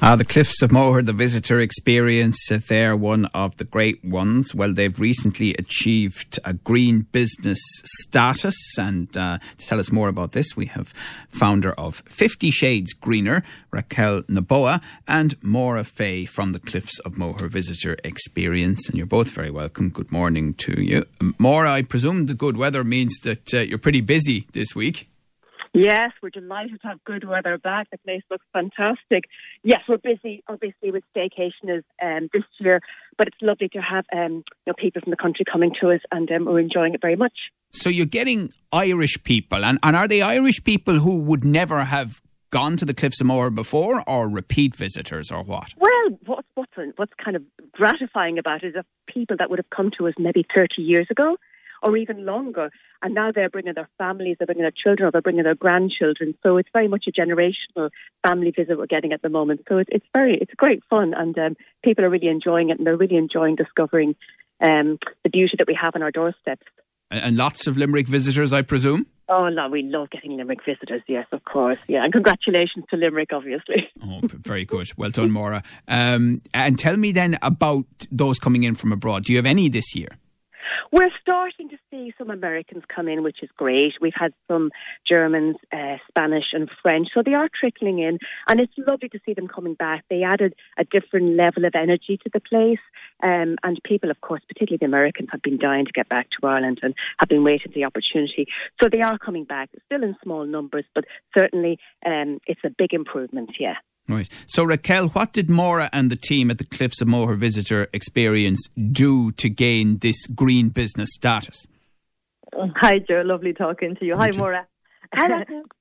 Uh, the Cliffs of Moher, the visitor experience, they're one of the great ones. Well, they've recently achieved a green business status. And uh, to tell us more about this, we have founder of 50 Shades Greener, Raquel Noboa, and Maura Fay from the Cliffs of Moher visitor experience. And you're both very welcome. Good morning to you. Maura, I presume the good weather means that uh, you're pretty busy this week. Yes, we're delighted to have good weather back. The place looks fantastic. Yes, we're busy, obviously, with staycationers um, this year, but it's lovely to have um, you know, people from the country coming to us, and um, we're enjoying it very much. So you're getting Irish people, and, and are they Irish people who would never have gone to the Cliffs of Moher before, or repeat visitors, or what? Well, what's what's what's kind of gratifying about it is that people that would have come to us maybe 30 years ago or even longer. And now they're bringing their families, they're bringing their children, or they're bringing their grandchildren. So it's very much a generational family visit we're getting at the moment. So it's, it's very, it's great fun, and um, people are really enjoying it, and they're really enjoying discovering um, the beauty that we have on our doorsteps. And lots of Limerick visitors, I presume. Oh no, we love getting Limerick visitors. Yes, of course. Yeah, and congratulations to Limerick, obviously. oh, very good. Well done, Maura. Um, and tell me then about those coming in from abroad. Do you have any this year? We're starting to see some Americans come in, which is great. We've had some Germans, uh, Spanish, and French, so they are trickling in, and it's lovely to see them coming back. They added a different level of energy to the place, um, and people, of course, particularly the Americans, have been dying to get back to Ireland and have been waiting for the opportunity. So they are coming back, still in small numbers, but certainly um, it's a big improvement. Yeah. Right. So, Raquel, what did Maura and the team at the Cliffs of Moher Visitor Experience do to gain this green business status? Hi, Joe. Lovely talking to you. Hi, Maura. Hello.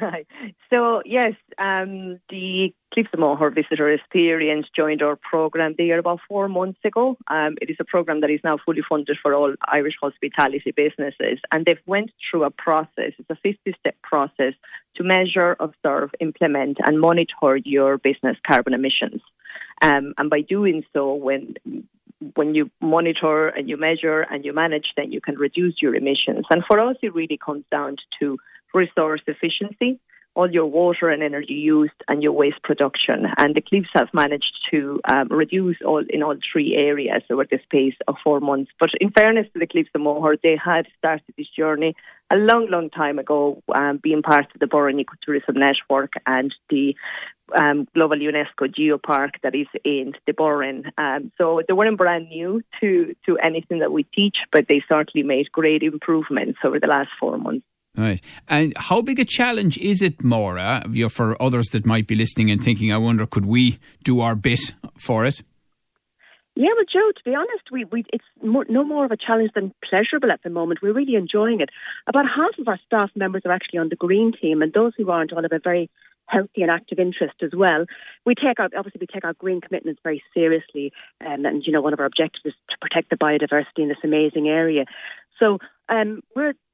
Right. So, yes, um, the Moher Visitor Experience joined our program there about four months ago. Um, it is a program that is now fully funded for all Irish hospitality businesses, and they've went through a process. It's a 50-step process to measure, observe, implement, and monitor your business carbon emissions. Um, and by doing so, when when you monitor and you measure and you manage, then you can reduce your emissions. And for us, it really comes down to resource efficiency, all your water and energy used, and your waste production. And the Cliffs have managed to um, reduce all in all three areas over the space of four months. But in fairness to the Cliffs of Moher, they had started this journey a long, long time ago, um, being part of the Burren Ecotourism Network and the um, Global UNESCO Geopark that is in the Burren. Um, so they weren't brand new to, to anything that we teach, but they certainly made great improvements over the last four months. Right. And how big a challenge is it, Maura, for others that might be listening and thinking, I wonder, could we do our bit for it? Yeah, well, Joe, to be honest, we, we it's more, no more of a challenge than pleasurable at the moment. We're really enjoying it. About half of our staff members are actually on the green team, and those who aren't all have a very healthy and active interest as well. We take our obviously we take our green commitments very seriously, um, and you know one of our objectives is to protect the biodiversity in this amazing area. So um,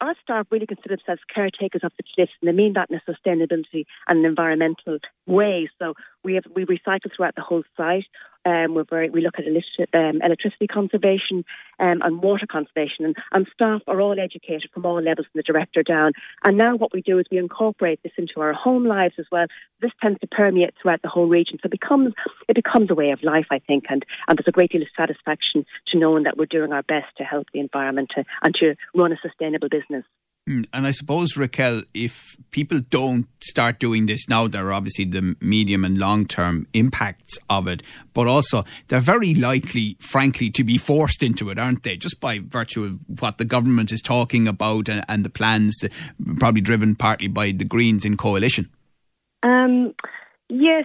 our staff really consider themselves caretakers of the cliffs, and they mean that in a sustainability and an environmental way. So we have we recycle throughout the whole site. Um, we're very, we look at um, electricity conservation um, and water conservation, and, and staff are all educated from all levels, from the director down. And now what we do is we incorporate this into our home lives as well. This tends to permeate throughout the whole region, so it becomes it becomes a way of life, I think, and, and there's a great deal of satisfaction to knowing that we're doing our best to help the environment to, and to run a sustainable business. Hmm, and I suppose, Raquel, if people don't start doing this now, there are obviously the medium and long term impacts of it, but also they're very likely, frankly, to be forced into it, aren't they? Just by virtue of what the government is talking about and, and the plans, that, probably driven partly by the Greens in coalition. Um, yes,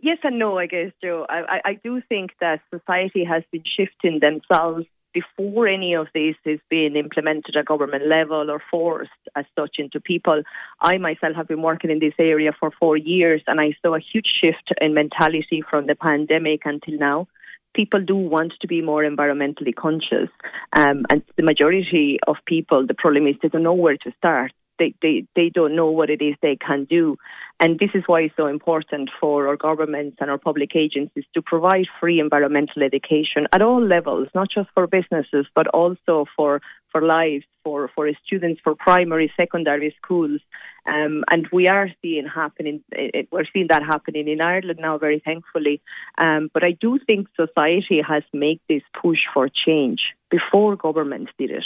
yes and no, I guess, Joe. I, I, do think that society has been shifting themselves before any of this is being implemented at government level or forced as such into people. I myself have been working in this area for four years and I saw a huge shift in mentality from the pandemic until now. People do want to be more environmentally conscious, um, and the majority of people, the problem is they don't know where to start they, they, they don't know what it is they can do. And this is why it's so important for our governments and our public agencies to provide free environmental education at all levels, not just for businesses, but also for, for lives, for, for students, for primary, secondary schools. Um, and we are seeing happening, it, we're seeing that happening in Ireland now, very thankfully. Um, but I do think society has made this push for change before government did it.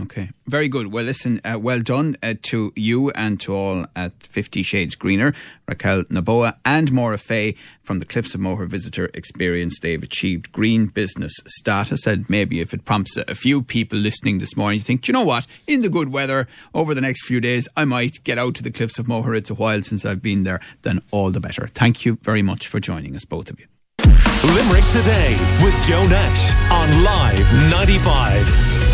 Okay, very good. Well, listen, uh, well done uh, to you and to all at Fifty Shades Greener, Raquel Noboa and Maura Fay from the Cliffs of Moher Visitor Experience. They've achieved green business status, and maybe if it prompts a few people listening this morning, you think, you know what, in the good weather over the next few days, I might get out to the Cliffs of Moher. It's a while since I've been there. Then all the better. Thank you very much for joining us, both of you. Limerick today with Joe Nash on Live 95.